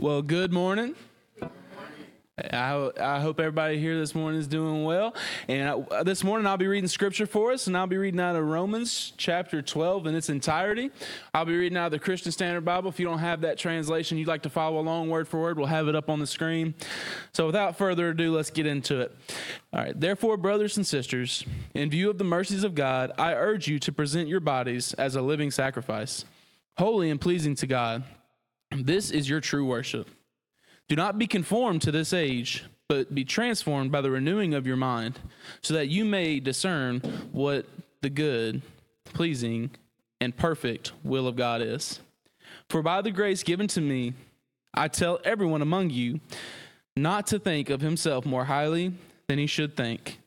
Well, good morning. I, I hope everybody here this morning is doing well. And I, uh, this morning I'll be reading scripture for us, and I'll be reading out of Romans chapter 12 in its entirety. I'll be reading out of the Christian Standard Bible. If you don't have that translation, you'd like to follow along word for word, we'll have it up on the screen. So without further ado, let's get into it. All right. Therefore, brothers and sisters, in view of the mercies of God, I urge you to present your bodies as a living sacrifice, holy and pleasing to God. This is your true worship. Do not be conformed to this age, but be transformed by the renewing of your mind, so that you may discern what the good, pleasing, and perfect will of God is. For by the grace given to me, I tell everyone among you not to think of himself more highly than he should think.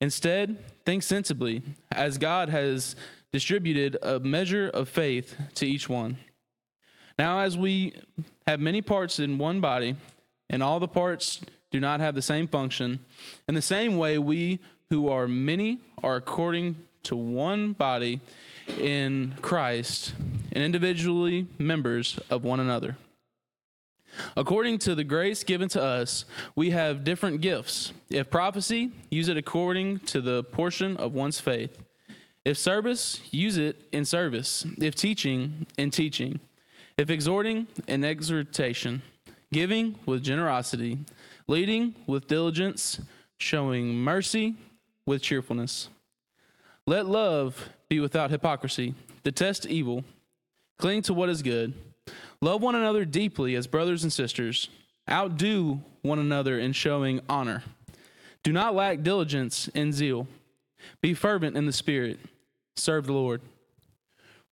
Instead, think sensibly, as God has distributed a measure of faith to each one. Now, as we have many parts in one body, and all the parts do not have the same function, in the same way, we who are many are according to one body in Christ and individually members of one another. According to the grace given to us, we have different gifts. If prophecy, use it according to the portion of one's faith. If service, use it in service. If teaching, in teaching. If exhorting, in exhortation, giving with generosity, leading with diligence, showing mercy with cheerfulness. Let love be without hypocrisy. Detest evil. Cling to what is good. Love one another deeply as brothers and sisters. Outdo one another in showing honor. Do not lack diligence in zeal. Be fervent in the Spirit. Serve the Lord.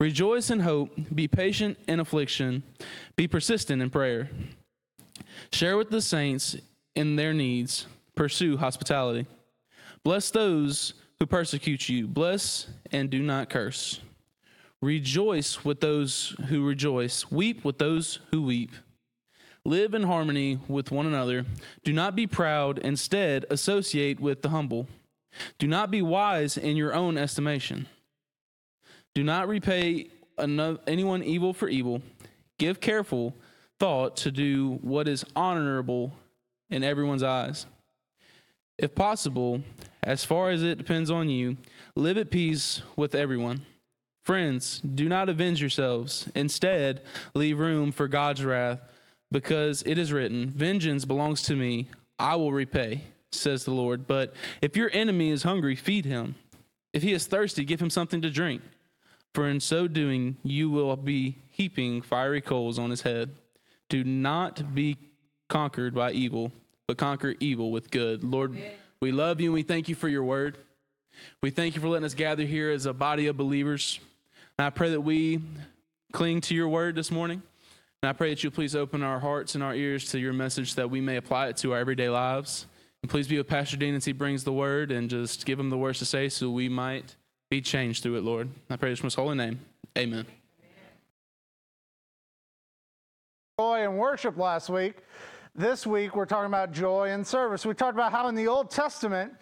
Rejoice in hope, be patient in affliction, be persistent in prayer. Share with the saints in their needs, pursue hospitality. Bless those who persecute you, bless and do not curse. Rejoice with those who rejoice, weep with those who weep. Live in harmony with one another. Do not be proud, instead, associate with the humble. Do not be wise in your own estimation. Do not repay another, anyone evil for evil. Give careful thought to do what is honorable in everyone's eyes. If possible, as far as it depends on you, live at peace with everyone. Friends, do not avenge yourselves. Instead, leave room for God's wrath, because it is written, Vengeance belongs to me, I will repay, says the Lord. But if your enemy is hungry, feed him. If he is thirsty, give him something to drink for in so doing you will be heaping fiery coals on his head. Do not be conquered by evil, but conquer evil with good. Lord, we love you and we thank you for your word. We thank you for letting us gather here as a body of believers. And I pray that we cling to your word this morning. And I pray that you please open our hearts and our ears to your message that we may apply it to our everyday lives. And please be with Pastor Dean as he brings the word and just give him the words to say so we might be changed through it, Lord. I pray this in his holy name. Amen. Joy and worship last week. This week we're talking about joy and service. We talked about how in the Old Testament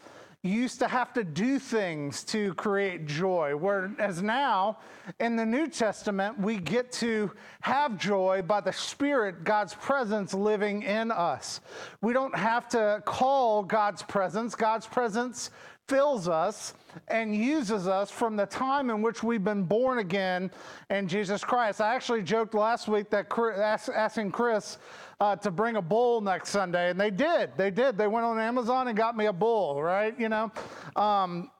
you used to have to do things to create joy, whereas now in the New Testament we get to have joy by the Spirit, God's presence living in us. We don't have to call God's presence, God's presence fills us and uses us from the time in which we've been born again in Jesus Christ. I actually joked last week that Chris, asking Chris uh, to bring a bull next Sunday, and they did. They did. They went on Amazon and got me a bull, right? You know, um,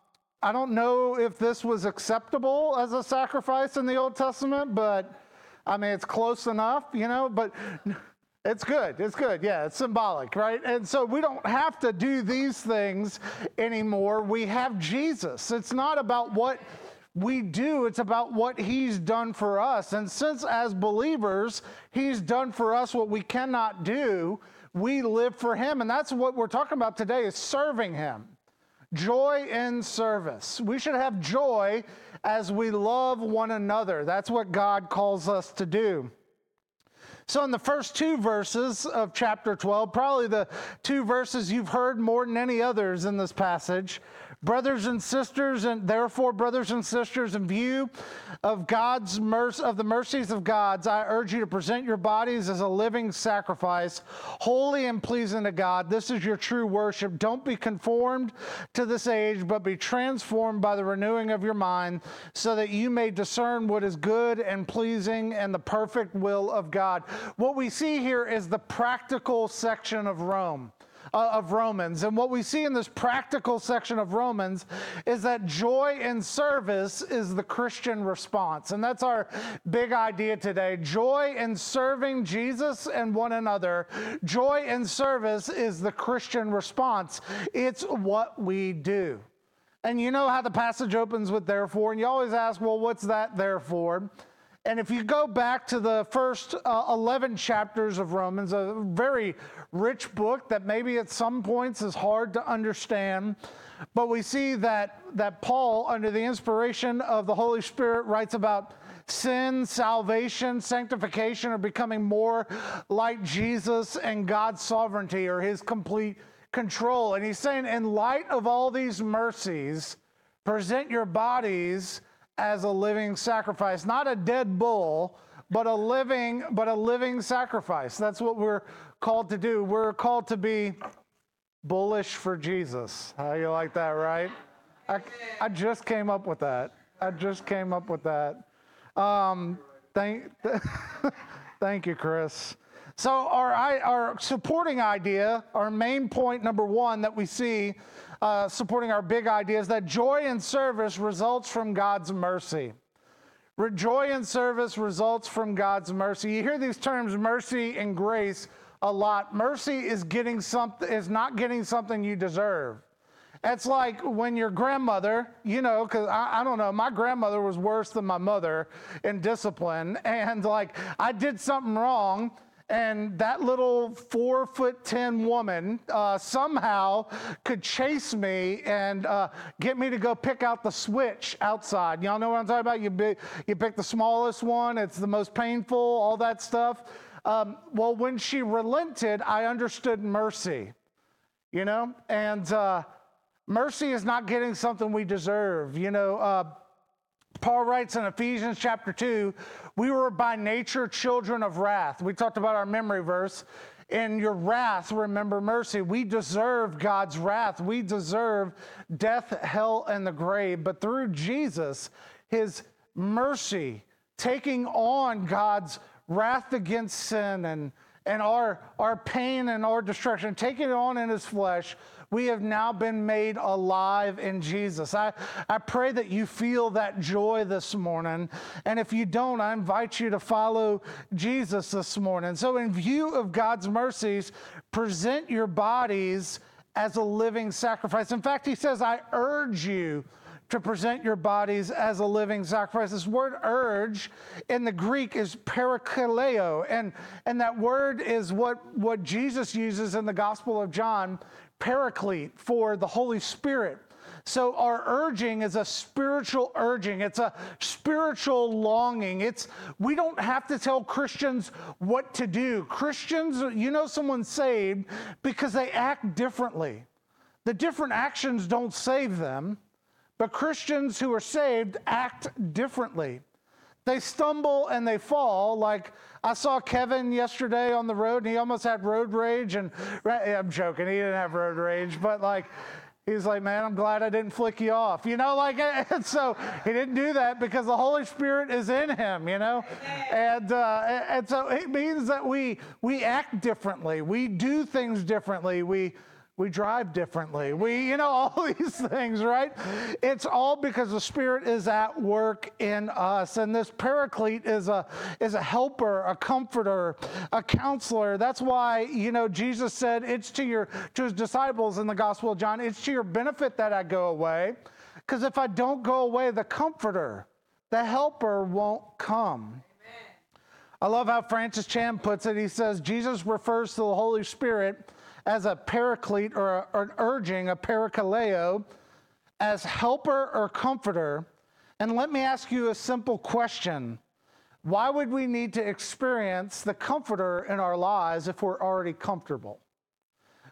I don't know if this was acceptable as a sacrifice in the Old Testament, but I mean, it's close enough, you know, but it's good. It's good. Yeah, it's symbolic, right? And so we don't have to do these things anymore. We have Jesus. It's not about what we do, it's about what He's done for us. And since as believers, He's done for us what we cannot do, we live for Him. And that's what we're talking about today is serving Him. Joy in service. We should have joy as we love one another. That's what God calls us to do. So, in the first two verses of chapter 12, probably the two verses you've heard more than any others in this passage, brothers and sisters, and therefore, brothers and sisters, in view of God's mercy, of the mercies of God's, I urge you to present your bodies as a living sacrifice, holy and pleasing to God. This is your true worship. Don't be conformed to this age, but be transformed by the renewing of your mind, so that you may discern what is good and pleasing and the perfect will of God. What we see here is the practical section of Rome uh, of Romans. And what we see in this practical section of Romans is that joy in service is the Christian response. And that's our big idea today. Joy in serving Jesus and one another. Joy in service is the Christian response. It's what we do. And you know how the passage opens with therefore, and you always ask, well, what's that therefore? And if you go back to the first uh, 11 chapters of Romans, a very rich book that maybe at some points is hard to understand, but we see that, that Paul, under the inspiration of the Holy Spirit, writes about sin, salvation, sanctification, or becoming more like Jesus and God's sovereignty or his complete control. And he's saying, in light of all these mercies, present your bodies as a living sacrifice, not a dead bull, but a living but a living sacrifice. That's what we're called to do. We're called to be bullish for Jesus. How you like that, right? I, I just came up with that. I just came up with that. Um, thank, thank you, Chris. So our our supporting idea, our main point number one that we see uh, supporting our big idea is that joy in service results from God's mercy. Joy in service results from God's mercy. You hear these terms mercy and grace a lot. Mercy is getting something is not getting something you deserve. It's like when your grandmother, you know, because I, I, don't know, my grandmother was worse than my mother in discipline. And like I did something wrong and that little four foot ten woman uh, somehow could chase me and uh, get me to go pick out the switch outside. Y'all know what I'm talking about? You, be, you pick the smallest one, it's the most painful, all that stuff. Um, well, when she relented, I understood mercy, you know? And uh, mercy is not getting something we deserve, you know? Paul writes in Ephesians chapter 2, we were by nature children of wrath. We talked about our memory verse. In your wrath, remember mercy. We deserve God's wrath. We deserve death, hell, and the grave. But through Jesus, his mercy, taking on God's wrath against sin and, and our, our pain and our destruction, taking it on in his flesh, we have now been made alive in Jesus. I, I pray that you feel that joy this morning. And if you don't, I invite you to follow Jesus this morning. So, in view of God's mercies, present your bodies as a living sacrifice. In fact, he says, I urge you to present your bodies as a living sacrifice. This word urge in the Greek is parakaleo, and, and that word is what, what Jesus uses in the Gospel of John paraclete for the Holy Spirit. So our urging is a spiritual urging. It's a spiritual longing. It's we don't have to tell Christians what to do. Christians, you know someone's saved because they act differently. The different actions don't save them, but Christians who are saved act differently. They stumble and they fall. Like I saw Kevin yesterday on the road and he almost had road rage. And I'm joking, he didn't have road rage, but like, He's like, man, I'm glad I didn't flick you off. You know, like, and so he didn't do that because the Holy Spirit is in him, you know? And, uh, and so it means that we, we act differently. We do things differently. We, we drive differently. We, you know, all these things, right? It's all because the Spirit is at work in us. And this paraclete is a is a helper, a comforter, a counselor. That's why, you know, Jesus said it's to your to his disciples in the Gospel of John, it's to your benefit that I go away. Because if I don't go away, the comforter, the helper won't come. I love how Francis Chan puts it. He says Jesus refers to the Holy Spirit as a paraclete or, a, or an urging, a parakaleo, as helper or comforter. And let me ask you a simple question Why would we need to experience the comforter in our lives if we're already comfortable?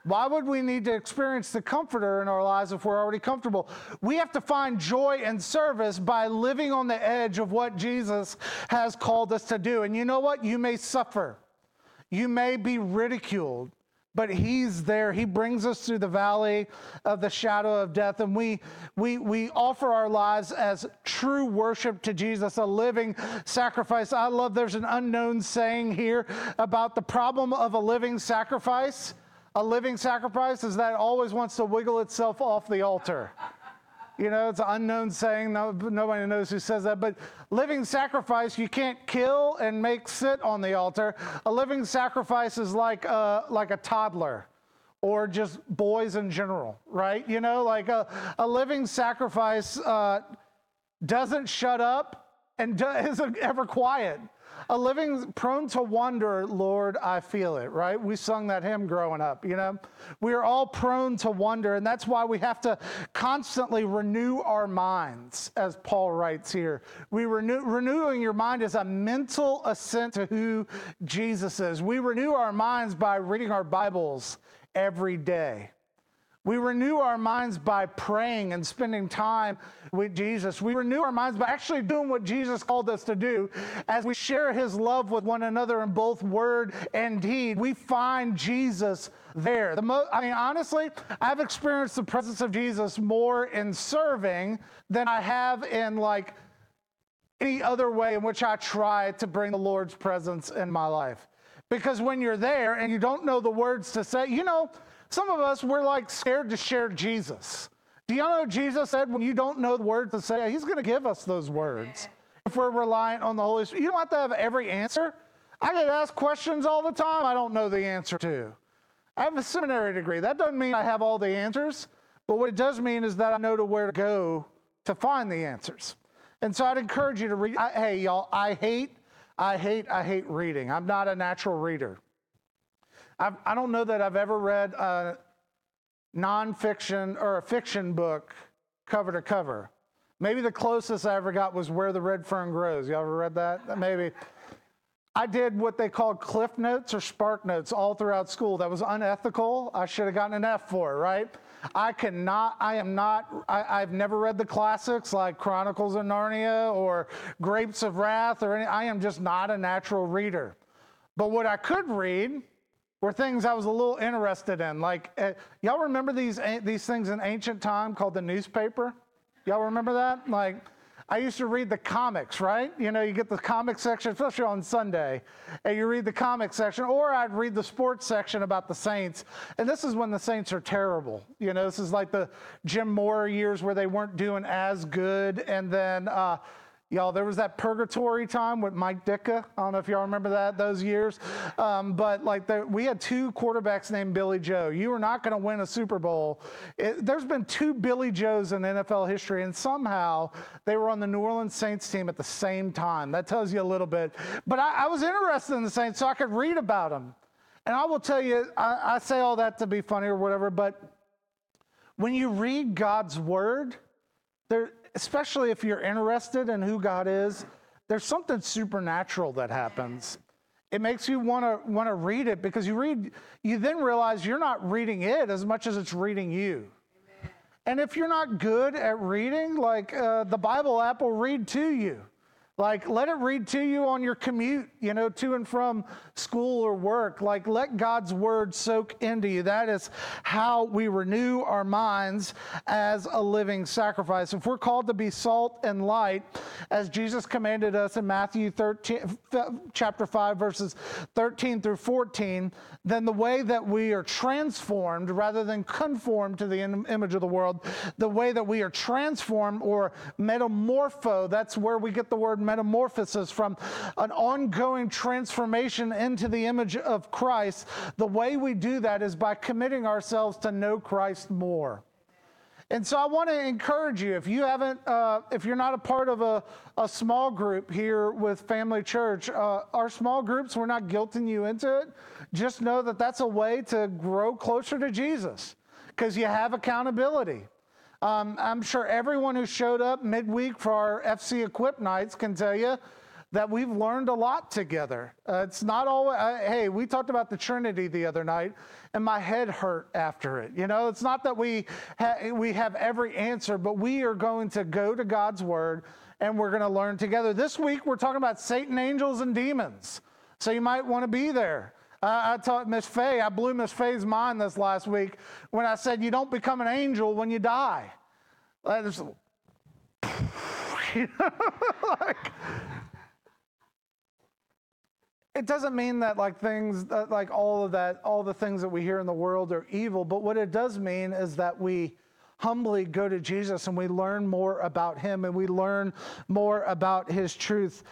Why would we need to experience the comforter in our lives if we're already comfortable? We have to find joy and service by living on the edge of what Jesus has called us to do. And you know what? You may suffer, you may be ridiculed, but he's there. He brings us through the valley of the shadow of death and we we we offer our lives as true worship to jesus a living sacrifice. I love there's an unknown saying here about the problem of a living sacrifice. A living sacrifice is that it always wants to wiggle itself off the altar you know, it's an unknown saying. No, nobody knows who says that. But living sacrifice, you can't kill and make sit on the altar. A living sacrifice is like a, like a toddler or just boys in general, right? You know, like a, a living sacrifice uh, doesn't shut up and do, isn't ever quiet. A living prone to wonder, Lord, I feel it, right? We sung that hymn growing up, you know? We are all prone to wonder, and that's why we have to constantly renew our minds, as Paul writes here. We renew, renewing your mind is a mental assent to who Jesus is. We renew our minds by reading our Bibles every day. We renew our minds by praying and spending time with Jesus. We renew our minds by actually doing what Jesus called us to do. As we share his love with one another in both word and deed, we find Jesus there. The mo- I mean, honestly, I've experienced the presence of Jesus more in serving than I have in like any other way in which I try to bring the Lord's presence in my life. Because when you're there and you don't know the words to say, you know, some of us, we're like scared to share Jesus. Do y'all know Jesus said when you don't know the words to say, he's going to give us those words if we're reliant on the Holy Spirit. You don't have to have every answer. I get asked questions all the time I don't know the answer to. I have a seminary degree. That doesn't mean I have all the answers, but what it does mean is that I know to where to go to find the answers. And so I'd encourage you to read. I, hey, y'all, I hate, I hate, I hate reading. I'm not a natural reader. I've, I do not know that I've ever read a nonfiction or a fiction book cover to cover. Maybe the closest I ever got was Where the Red Fern Grows. You ever read that? Maybe. I did what they called cliff notes or spark notes all throughout school. That was unethical. I should have gotten an F for it, right? I cannot, I am not, I, have never read the classics like Chronicles of Narnia or Grapes of Wrath or any, I am just not a natural reader. But what I could read were things I was a little interested in. Like, uh, y'all remember these, these things in ancient time called the newspaper? Y'all remember that? Like, I used to read the comics, right? You know, you get the comic section, especially on Sunday, and you read the comic section, or I'd read the sports section about the Saints. And this is when the Saints are terrible. You know, this is like the Jim Mora years where they weren't doing as good. And then, uh, Y'all, there was that purgatory time with Mike Ditka. I don't know if y'all remember that, those years. Um, but like, the, we had two quarterbacks named Billy Joe. You were not going to win a Super Bowl. It, there's been two Billy Joes in NFL history, and somehow they were on the New Orleans Saints team at the same time. That tells you a little bit. But I, I was interested in the Saints, so I could read about them. And I will tell you, I, I say all that to be funny or whatever, but when you read God's word, there, especially if you're interested in who God is, there's something supernatural that happens. It makes you want to want to read it because you read, you then realize you're not reading it as much as it's reading you. And if you're not good at reading, like uh, the Bible app will read to you. Like, let it read to you on your commute, you know, to and from school or work. Like, let God's word soak into you. That is how we renew our minds as a living sacrifice. If we're called to be salt and light, as Jesus commanded us in Matthew 13, chapter 5, verses 13 through 14, then the way that we are transformed rather than conformed to the image of the world, the way that we are transformed or metamorpho, that's where we get the word metamorphosis from an ongoing transformation into the image of Christ. The way we do that is by committing ourselves to know Christ more. And so I want to encourage you if you haven't, uh, if you're not a part of a, a small group here with Family Church, uh, our small groups, we're not guilting you into it. Just know that that's a way to grow closer to Jesus because you have accountability. Um, I'm sure everyone who showed up midweek for our FC Equip nights can tell you that we've learned a lot together. Uh, it's not always, uh, hey, we talked about the Trinity the other night, and my head hurt after it. You know, it's not that we, ha- we have every answer, but we are going to go to God's Word and we're going to learn together. This week, we're talking about Satan, angels, and demons. So you might want to be there. Uh, I taught Miss Faye, I blew Miss Faye's mind this last week when I said, You don't become an angel when you die. That is, like, it doesn't mean that like things that, like all of that all the things that we hear in the world are evil but what it does mean is that we humbly go to jesus and we learn more about him and we learn more about his truth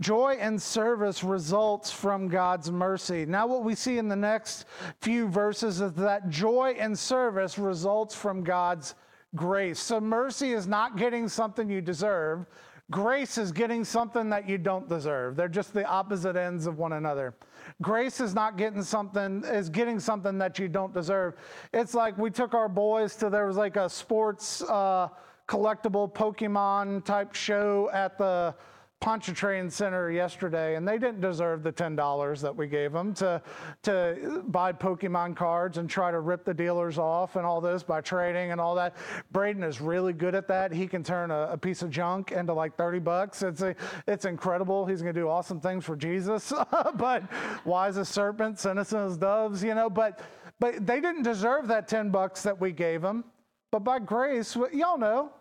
joy and service results from god's mercy now what we see in the next few verses is that joy and service results from god's grace so mercy is not getting something you deserve Grace is getting something that you don't deserve. They're just the opposite ends of one another. Grace is not getting something, is getting something that you don't deserve. It's like we took our boys to, there was like a sports uh, collectible Pokemon type show at the Pontchartrain Center yesterday, and they didn't deserve the $10 that we gave them to, to buy Pokemon cards and try to rip the dealers off and all this by trading and all that. Braden is really good at that. He can turn a, a piece of junk into like 30 bucks. It's, a, it's incredible. He's going to do awesome things for Jesus, but wise as serpents, innocent as doves, you know, but, but they didn't deserve that 10 bucks that we gave them. But by grace, y'all know,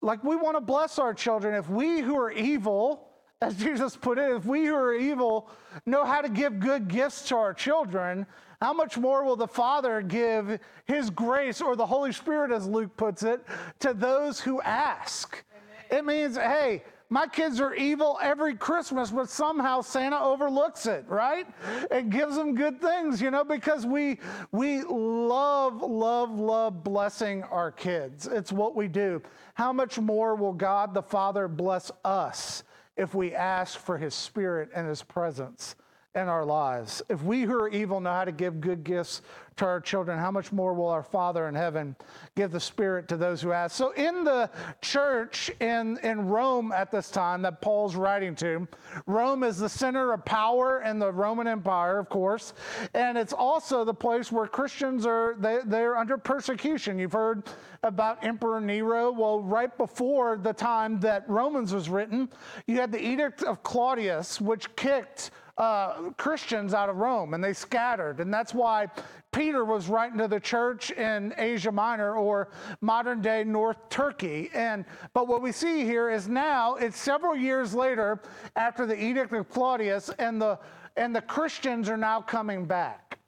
like we want to bless our children. If we who are evil, as Jesus put it, if we who are evil know how to give good gifts to our children, how much more will the Father give His grace, or the Holy Spirit, as Luke puts it, to those who ask? Amen. It means, hey, my kids are evil every Christmas, but somehow Santa overlooks it, right? It gives them good things, you know, because we we love, love, love blessing our kids. It's what we do. How much more will God the Father bless us if we ask for his spirit and his presence? In our lives. If we who are evil know how to give good gifts to our children, how much more will our Father in heaven give the Spirit to those who ask? So, in the church in, in Rome at this time that Paul's writing to, Rome is the center of power in the Roman Empire, of course, and it's also the place where Christians are they, they're under persecution. You've heard about Emperor Nero. Well, right before the time that Romans was written, you had the Edict of Claudius, which kicked uh, Christians out of Rome and they scattered. And that's why Peter was writing to the church in Asia Minor or modern day North Turkey. And but what we see here is now it's several years later after the Edict of Claudius and the and the Christians are now coming back.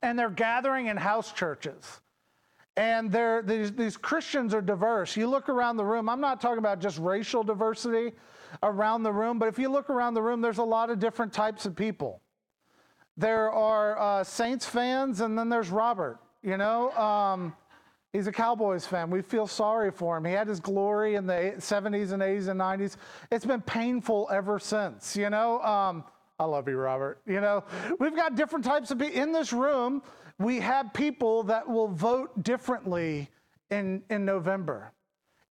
And they're gathering in house churches. And these, these Christians are diverse. You look around the room, I'm not talking about just racial diversity around the room, but if you look around the room, there's a lot of different types of people. There are uh, Saints fans, and then there's Robert. You know, um, he's a Cowboys fan. We feel sorry for him. He had his glory in the 70s and 80s and 90s. It's been painful ever since. You know, um, I love you, Robert. You know, we've got different types of people in this room. We have people that will vote differently in, in November.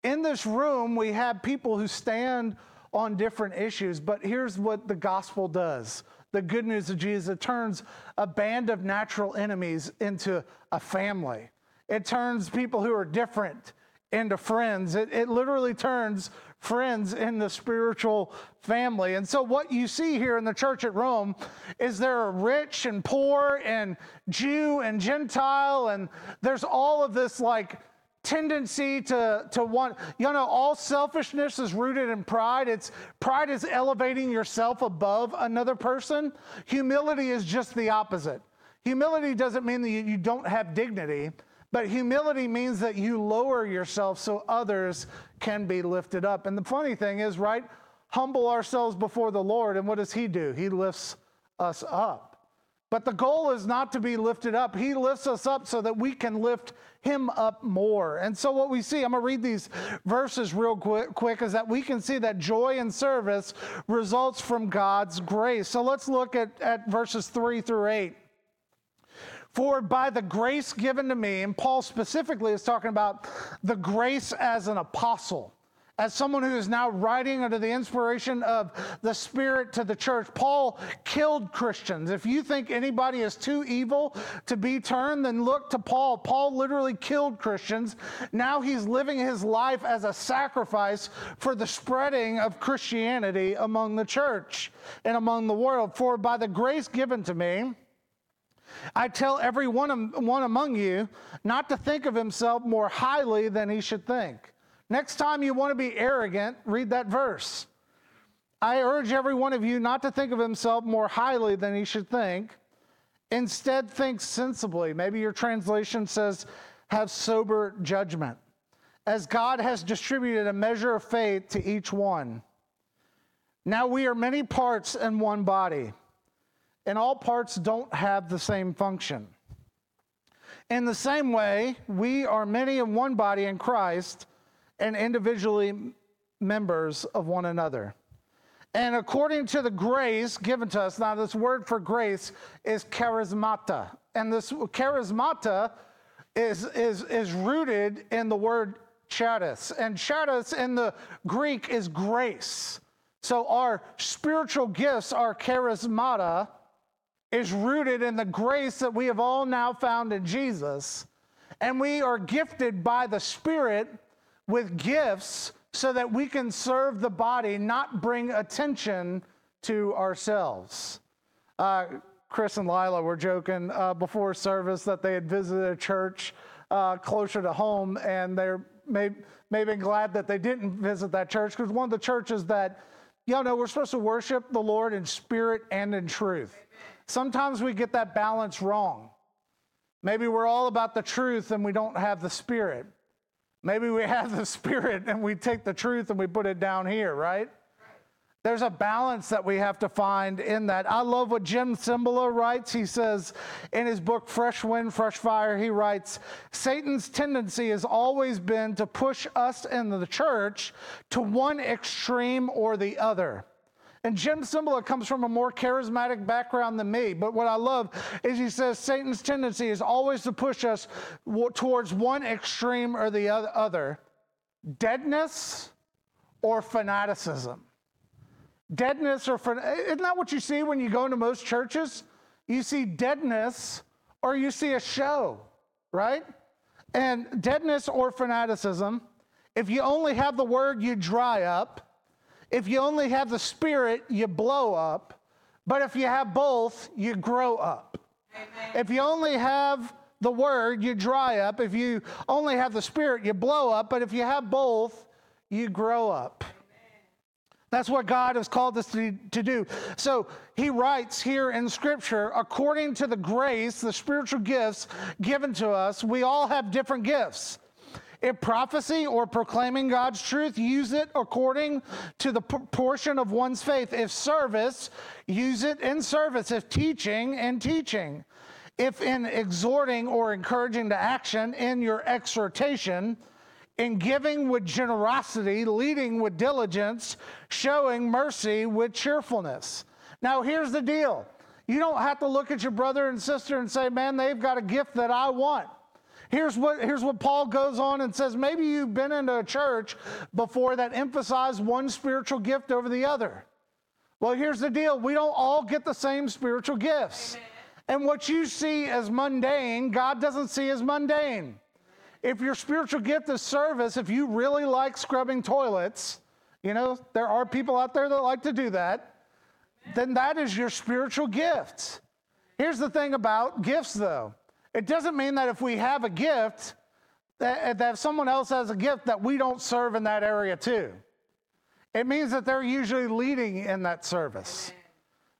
In this room, we have people who stand on different issues. But here's what the gospel does the good news of Jesus it turns a band of natural enemies into a family, it turns people who are different into friends. It, it literally turns friends in the spiritual family. And so, what you see here in the church at Rome is there are rich and poor, and Jew and Gentile, and there's all of this like tendency to, to want, you know, all selfishness is rooted in pride. It's pride is elevating yourself above another person. Humility is just the opposite. Humility doesn't mean that you, you don't have dignity, but humility means that you lower yourself so others can be lifted up. And the funny thing is, right? Humble ourselves before the Lord, and what does He do? He lifts us up. But the goal is not to be lifted up. He lifts us up so that we can lift him up more. And so, what we see, I'm going to read these verses real quick, quick, is that we can see that joy and service results from God's grace. So, let's look at, at verses 3 through 8. For by the grace given to me, and Paul specifically is talking about the grace as an apostle as someone who is now writing under the inspiration of the Spirit to the church, Paul killed Christians. If you think anybody is too evil to be turned, then look to Paul. Paul literally killed Christians. Now he's living his life as a sacrifice for the spreading of Christianity among the church and among the world. For by the grace given to me, I tell every one, one among you not to think of himself more highly than he should think Next time you want to be arrogant, read that verse. I urge every one of you not to think of himself more highly than he should think. Instead, think sensibly. Maybe your translation says, have sober judgment, as God has distributed a measure of faith to each one. Now we are many parts in one body, and all parts don't have the same function. In the same way, we are many in one body in Christ and individually members of one another. And according to the grace given to us, now this word for grace is charismata. And this charismata is, is, is rooted in the word charis. And charis in the Greek is grace. So our spiritual gifts, are charismata, is rooted in the grace that we have all now found in Jesus. And we are gifted by the Spirit with gifts so that we can serve the body, not bring attention to ourselves. Uh, Chris and Lila were joking uh, before service that they had visited a church uh, closer to home, and they're may, maybe glad that they didn't visit that church because one of the churches that, y'all know, we're supposed to worship the Lord in spirit and in truth. Sometimes we get that balance wrong. Maybe we're all about the truth and we don't have the spirit. Maybe we have the Spirit and we take the truth and we put it down here, right? There's a balance that we have to find in that. I love what Jim Cymbala writes. He says in his book, Fresh Wind, Fresh Fire, he writes Satan's tendency has always been to push us in the church to one extreme or the other. And Jim Cymbala comes from a more charismatic background than me. But what I love is he says Satan's tendency is always to push us towards one extreme or the other deadness or fanaticism. Deadness or fanaticism. Isn't that what you see when you go into most churches? You see deadness or you see a show, right? And deadness or fanaticism, if you only have the word, you dry up. If you only have the Spirit, you blow up. But if you have both, you grow up. Amen. If you only have the Word, you dry up. If you only have the Spirit, you blow up. But if you have both, you grow up. That's what God has called us to, to do. So he writes here in Scripture, according to the grace, the spiritual gifts given to us, we all have different gifts. If prophecy or proclaiming God's truth, use it according to the portion of one's faith. If service, use it in service. If teaching, in teaching. If in exhorting or encouraging to action, in your exhortation. In giving with generosity, leading with diligence, showing mercy with cheerfulness. Now, here's the deal. You don't have to look at your brother and sister and say, man, they've got a gift that I want. Here's what, here's what Paul goes on and says maybe you've been in a church before that emphasized one spiritual gift over the other. Well, here's the deal we don't all get the same spiritual gifts. Amen. And what you see as mundane, God doesn't see as mundane. If your spiritual gift is service, if you really like scrubbing toilets, you know, there are people out there that like to do that, then that is your spiritual gift. Here's the thing about gifts, though it doesn't mean that if we have a gift, that, eh, that if someone else has a gift, that we don't serve in that area too. It means that they're usually leading in that service.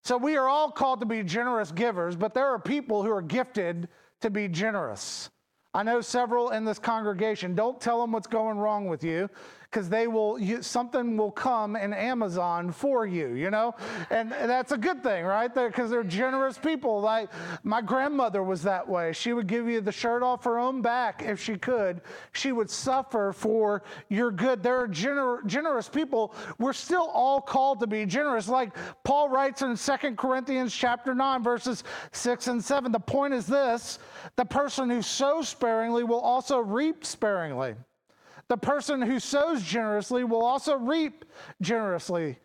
So we are all called to be generous givers, but there are people who are gifted to be generous. I know several in this congregation. Don't tell them what's going wrong with you because they will you, something will come in Amazon for you, you know, and, that's a good thing, right? Because they're, they're generous people. Like my grandmother was that way. She would give you the shirt off her own back if she could. She would suffer for your good. There are gener- generous people. We're still all called to be generous, like Paul writes in Second Corinthians chapter nine, verses six and seven. The point is this: the person who sows sparingly will also reap sparingly. The person who sows generously will also reap generously.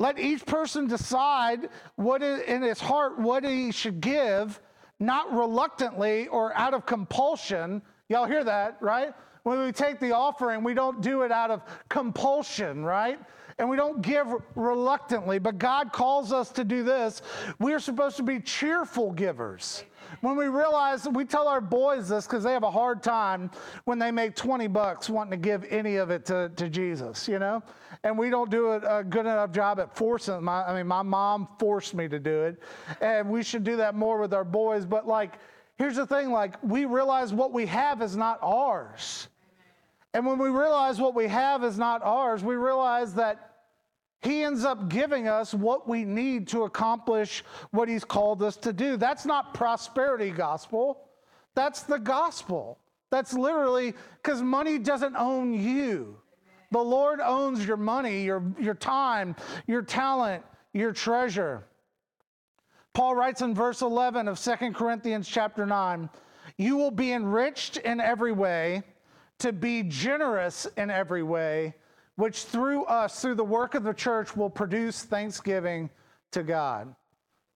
Let each person decide what is in his heart what he should give, not reluctantly or out of compulsion. Y'all hear that, right? When we take the offering, we don't do it out of compulsion, right? And we don't give reluctantly, but God calls us to do this. We are supposed to be cheerful givers. When we realize, we tell our boys this because they have a hard time when they make 20 bucks wanting to give any of it to, to Jesus, you know? And we don't do a, a good enough job at forcing my, I mean, my mom forced me to do it. And we should do that more with our boys. But like, here's the thing like, we realize what we have is not ours. And when we realize what we have is not ours, we realize that he ends up giving us what we need to accomplish what He's called us to do. That's not prosperity gospel, that's the gospel. That's literally because money doesn't own you. The Lord owns your money, your, your time, your talent, your treasure. Paul writes in verse 11 of 2 Corinthians chapter 9 You will be enriched in every way, to be generous in every way which through us, through the work of the church, will produce thanksgiving to God.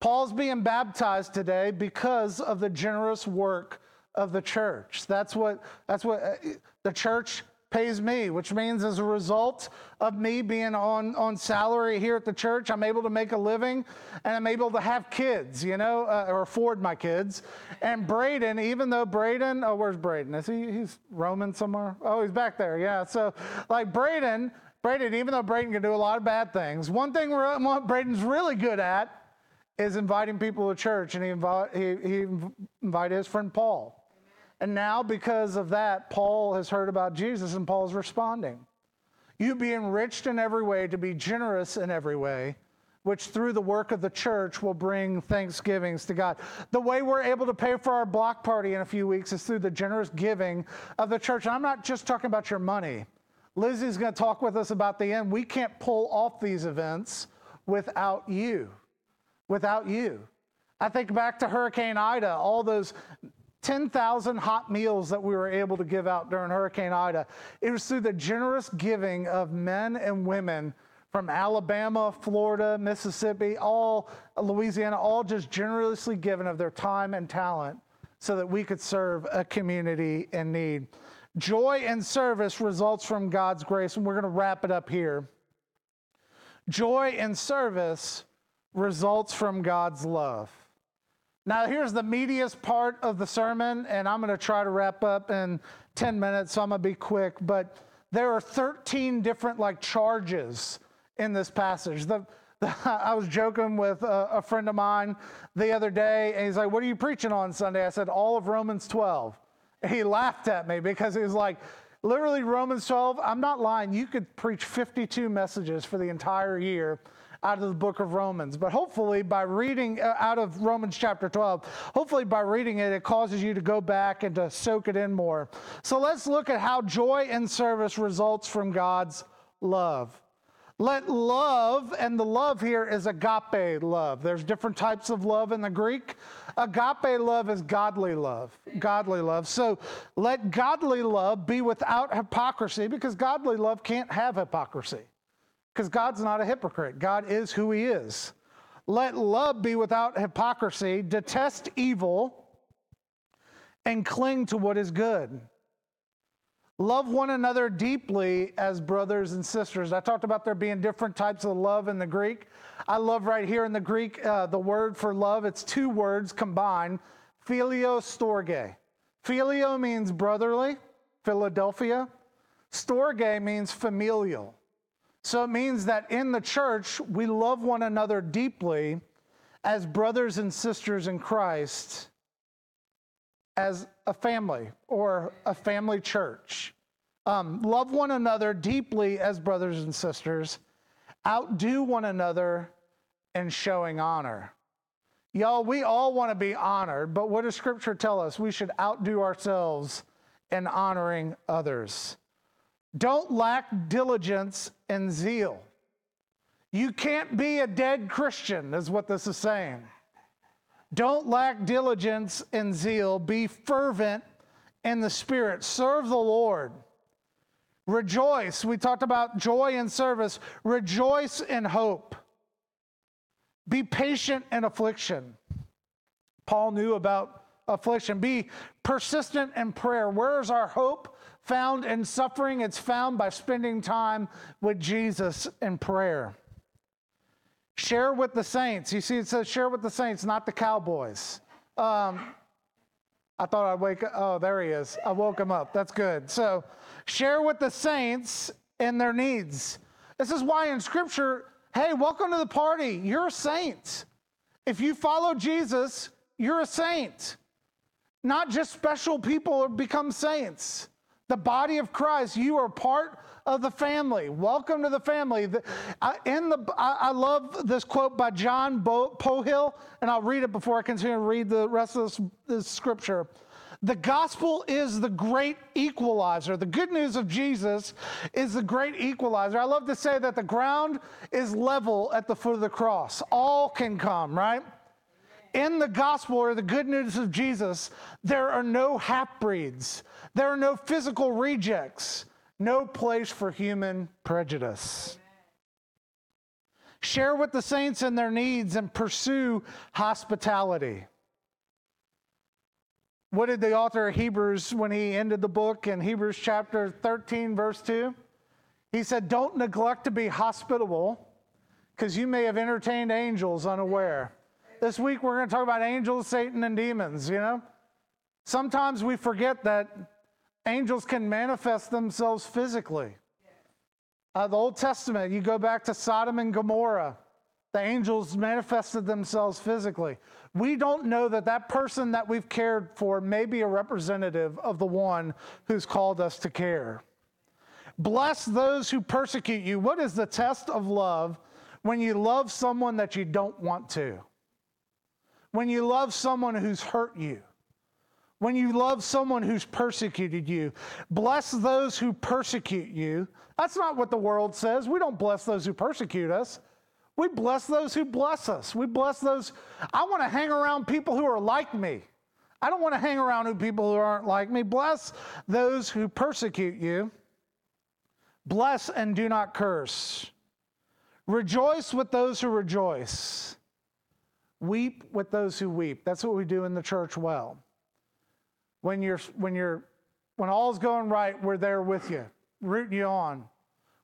Paul's being baptized today because of the generous work of the church. That's what, that's what uh, the church pays me, which means as a result of me being on, on salary here at the church, I'm able to make a living and I'm able to have kids, you know, uh, or afford my kids. And Braden, even though Braden, oh, where's Braden? Is he, he's roaming somewhere? Oh, he's back there. Yeah. So like Braden, Braden, even though Braden can do a lot of bad things, one thing Braden's really good at is inviting people to church. And he, invi- he, he invited his friend Paul. And now, because of that, Paul has heard about Jesus and Paul's responding. You be enriched in every way, to be generous in every way, which through the work of the church will bring thanksgivings to God. The way we're able to pay for our block party in a few weeks is through the generous giving of the church. And I'm not just talking about your money. Lizzie's going to talk with us about the end. We can't pull off these events without you. Without you. I think back to Hurricane Ida, all those 10,000 hot meals that we were able to give out during Hurricane Ida. It was through the generous giving of men and women from Alabama, Florida, Mississippi, all Louisiana, all just generously given of their time and talent so that we could serve a community in need. Joy and service results from God's grace, and we're going to wrap it up here. Joy and service results from God's love. Now, here's the meatiest part of the sermon, and I'm going to try to wrap up in 10 minutes, so I'm going to be quick. But there are 13 different like charges in this passage. The, the, I was joking with a, a friend of mine the other day, and he's like, What are you preaching on Sunday? I said, All of Romans 12. He laughed at me because he was like, Literally, Romans 12, I'm not lying. You could preach 52 messages for the entire year out of the book of Romans. But hopefully, by reading uh, out of Romans chapter 12, hopefully by reading it, it causes you to go back and to soak it in more. So let's look at how joy in service results from God's love. Let love, and the love here is agape love. There's different types of love in the Greek. Agape love is godly love, godly love. So let godly love be without hypocrisy because godly love can't have hypocrisy because God's not a hypocrite. God is who He is. Let love be without hypocrisy, detest evil, and cling to what is good. Love one another deeply as brothers and sisters. I talked about there being different types of love in the Greek. I love right here in the Greek uh, the word for love. It's two words combined phileo storge. Phileo means brotherly, Philadelphia. Storge means familial. So it means that in the church, we love one another deeply as brothers and sisters in Christ, as a family or a family church. Um, love one another deeply as brothers and sisters, outdo one another in showing honor. Y'all, we all want to be honored, but what does Scripture tell us? We should outdo ourselves in honoring others. Don't lack diligence and zeal. You can't be a dead Christian, is what this is saying. Don't lack diligence and zeal. Be fervent in the Spirit. Serve the Lord. Rejoice. We talked about joy in service. Rejoice in hope. Be patient in affliction. Paul knew about affliction. Be persistent in prayer. Where is our hope found in suffering? It's found by spending time with Jesus in prayer. Share with the saints. You see, it says share with the saints, not the cowboys. Um, I thought I'd wake up. Oh, there he is. I woke him up. That's good. So, share with the saints in their needs. This is why in Scripture, hey, welcome to the party. You're a saint. If you follow Jesus, you're a saint. Not just special people become saints. The body of Christ, you are part of the family. Welcome to the family. in the, I, love this quote by John Polhill, and I'll read it before I continue to read the rest of this, this scripture. The gospel is the great equalizer. The good news of Jesus is the great equalizer. I love to say that the ground is level at the foot of the cross. All can come, right? In the gospel or the good news of Jesus, there are no half breeds, there are no physical rejects, no place for human prejudice. Share with the saints and their needs and pursue hospitality. What did the author of Hebrews, when he ended the book in Hebrews chapter 13, verse 2? He said, Don't neglect to be hospitable, because you may have entertained angels unaware. This week we're going to talk about angels, Satan, and demons, you know? Sometimes we forget that angels can manifest themselves physically. Uh, the Old Testament, you go back to Sodom and Gomorrah, the angels manifested themselves physically. We don't know that that person that we've cared for may be a representative of the one who's called us to care. Bless those who persecute you. What is the test of love when you love someone that you don't want to? When you love someone who's hurt you, when you love someone who's persecuted you. Bless those who persecute you. That's not what the world says. We don't bless those who persecute us. We bless those who bless us. We bless those. I want to hang around people who are like me. I don't want to hang around with people who aren't like me. Bless those who persecute you. Bless and do not curse. Rejoice with those who rejoice. Weep with those who weep. That's what we do in the church well. When you're when you're when all's going right, we're there with you, rooting you on.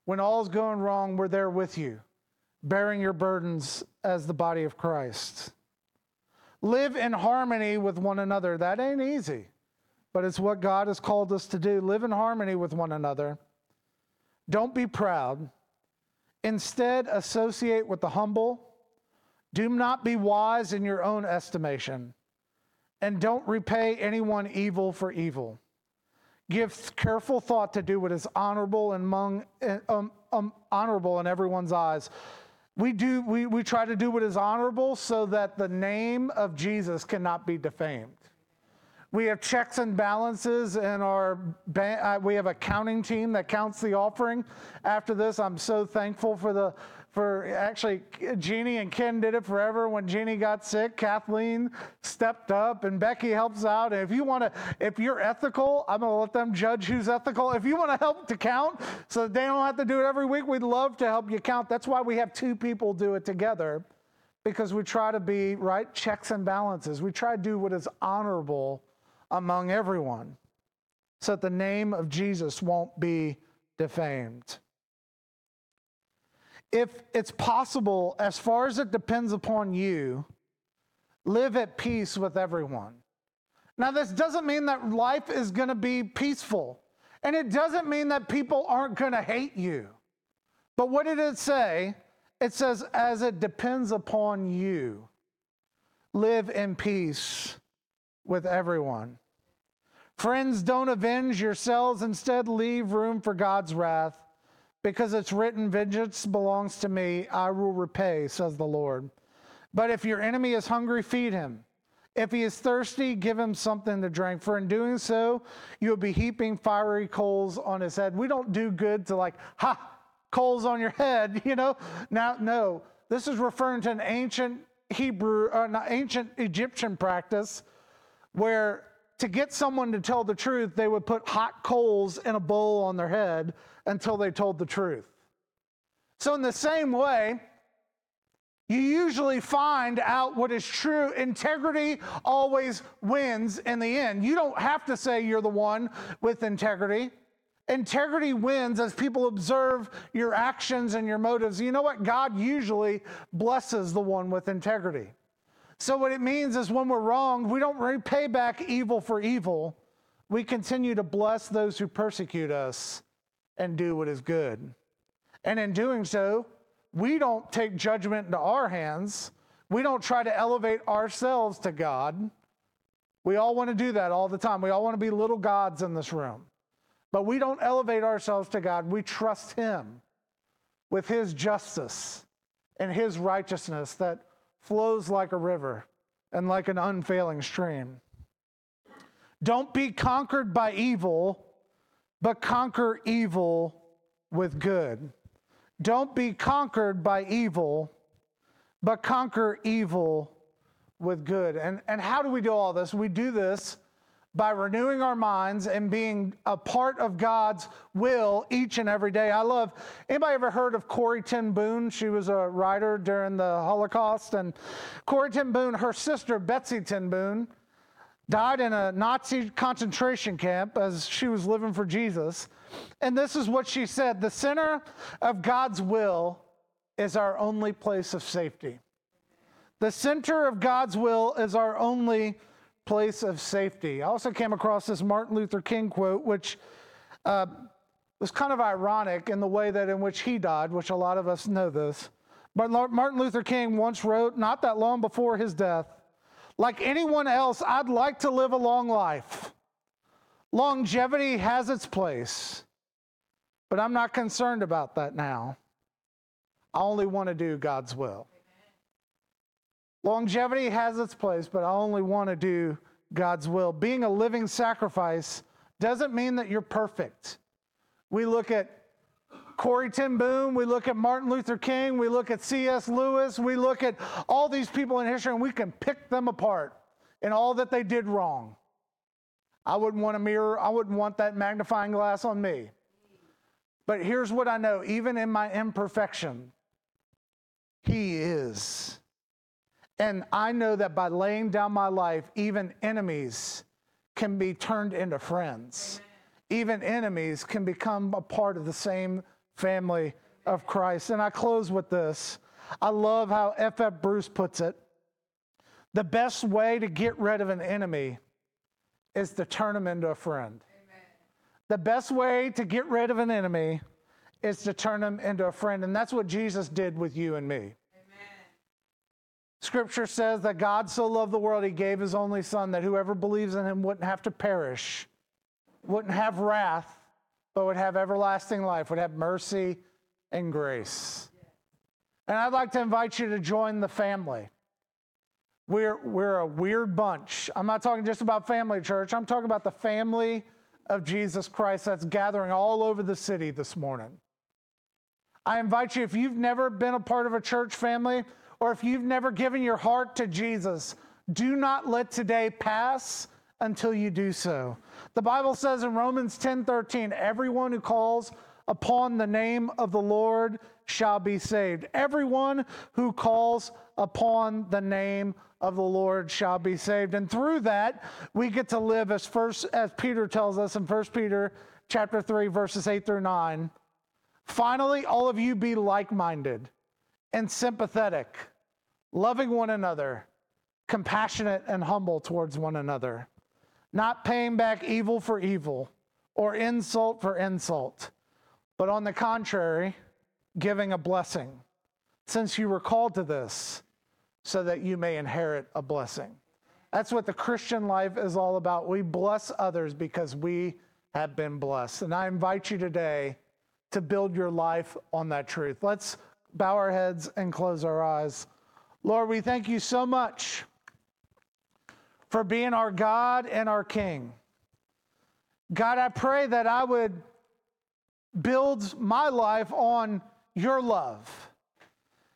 When all's going wrong, we're there with you, bearing your burdens as the body of Christ. Live in harmony with one another. That ain't easy, but it's what God has called us to do. Live in harmony with one another. Don't be proud. Instead, associate with the humble do not be wise in your own estimation, and don't repay anyone evil for evil. Give careful thought to do what is honorable and among, um, um, honorable in everyone's eyes. We do we, we try to do what is honorable so that the name of Jesus cannot be defamed. We have checks and balances in our uh, we have a counting team that counts the offering. After this, I'm so thankful for the for actually Jeannie and Ken did it forever. When Jeannie got sick, Kathleen stepped up and Becky helps out. And if you want to, if you're ethical, I'm going to let them judge who's ethical. If you want to help to count so that they don't have to do it every week, we'd love to help you count. That's why we have two people do it together because we try to be, right, checks and balances. We try to do what is honorable among everyone so that the name of Jesus won't be defamed if it's possible, as far as it depends upon you, live at peace with everyone. Now, this doesn't mean that life is going to be peaceful, and it doesn't mean that people aren't going to hate you. But what did it say? It says, as it depends upon you, live in peace with everyone. Friends, don't avenge yourselves, instead, leave room for God's wrath because it's written, Vengeance belongs to me, I will repay, says the Lord. But if your enemy is hungry, feed him. If he is thirsty, give him something to drink. For in doing so, you'll be heaping fiery coals on his head. We don't do good to like, ha, coals on your head, you know? Now, no, this is referring to an ancient Hebrew, uh, an ancient Egyptian practice where to get someone to tell the truth, they would put hot coals in a bowl on their head until they told the truth. So, in the same way, you usually find out what is true. Integrity always wins in the end. You don't have to say you're the one with integrity. Integrity wins as people observe your actions and your motives. You know what? God usually blesses the one with integrity. So, what it means is when we're wrong, we don't repay back evil for evil. We continue to bless those who persecute us and do what is good. And in doing so, we don't take judgment into our hands. We don't try to elevate ourselves to God. We all want to do that all the time. We all want to be little gods in this room. But we don't elevate ourselves to God. We trust Him with His justice and His righteousness that flows like a river and like an unfailing stream. Don't be conquered by evil, but conquer evil with good. Don't be conquered by evil, but conquer evil with good. And, and how do we do all this? We do this by renewing our minds and being a part of God's will each and every day. I love, anybody ever heard of Corrie ten Boom? She was a writer during the Holocaust. And Corrie ten Boom, her sister Betsy ten Boom, died in a Nazi concentration camp as she was living for Jesus. And this is what she said The center of God's will is our only place of safety. The center of God's will is our only place of safety. I also came across this Martin Luther King quote, which uh, was kind of ironic in the way that in which he died, which a lot of us know this. But Martin Luther King once wrote, not that long before his death, like anyone else, I'd like to live a long life. Longevity has its place, but I'm not concerned about that now. I only want to do God's will. Longevity has its place, but I only want to do God's will. Being a living sacrifice doesn't mean that you're perfect. We look at Corrie ten Boom, we look at Martin Luther King, we look at C.S. Lewis, we look at all these people in history, and we can pick them apart in all that they did wrong. I wouldn't want a mirror, I wouldn't want that magnifying glass on me. But here's what I know even in my imperfection, He is. And I know that by laying down my life, even enemies can be turned into friends. Amen. Even enemies can become a part of the same family of Christ. And I close with this. I love how F.F. F. Bruce puts it. The best way to get rid of an enemy is to turn them into a friend. Amen. The best way to get rid of an enemy is to turn them into a friend. And that's what Jesus did with you and me. Scripture says that God so loved the world, he gave his only son, that whoever believes in him wouldn't have to perish, wouldn't have wrath, but would have everlasting life, would have mercy and grace. And I'd like to invite you to join the family. We're, we're a weird bunch. I'm not talking just about family church, I'm talking about the family of Jesus Christ that's gathering all over the city this morning. I invite you, if you've never been a part of a church family, or if you've never given your heart to Jesus, do not let today pass until you do so. The Bible says in Romans 10 13, everyone who calls upon the name of the Lord shall be saved. Everyone who calls upon the name of the Lord shall be saved. And through that, we get to live as first as Peter tells us in 1 Peter chapter 3 verses 8 through 9. Finally, all of you be like-minded and sympathetic, loving one another, compassionate and humble towards one another, not paying back evil for evil or insult for insult, but on the contrary, giving a blessing, since you were called to this so that you may inherit a blessing. That's what the Christian life is all about. We bless others because we have been blessed. And I invite you today to build your life on that truth. Let's bow our heads and close our eyes. Lord, we thank you so much for being our God and our King. God, I pray that I would build my life on your love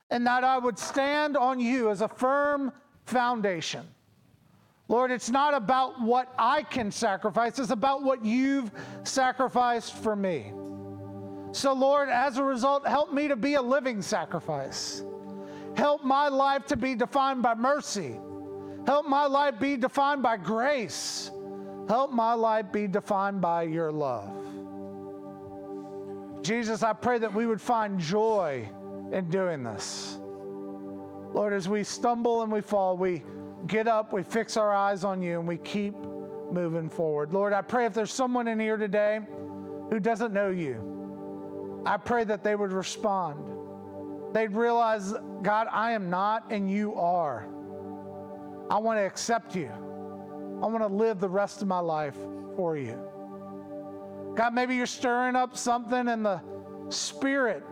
and that I would stand on you as a firm foundation. Lord, it's not about what I can sacrifice, it's about what you've sacrificed for me. So, Lord, as a result, help me to be a living sacrifice. Help my life to be defined by mercy. Help my life be defined by grace. Help my life be defined by your love. Jesus, I pray that we would find joy in doing this. Lord, as we stumble and we fall, we get up, we fix our eyes on you, and we keep moving forward. Lord, I pray if there's someone in here today who doesn't know you, I pray that they would respond. They'd realize, God, I am not and you are. I want to accept you. I want to live the rest of my life for you. God, maybe you're stirring up something in the spirit,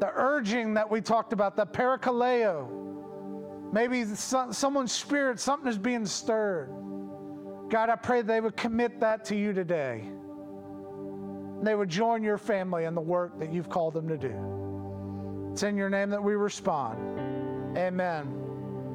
the urging that we talked about, the parakaleo. Maybe some, someone's spirit, something is being stirred. God, I pray they would commit that to you today. They would join your family in the work that you've called them to do. It's in your name that we respond. Amen.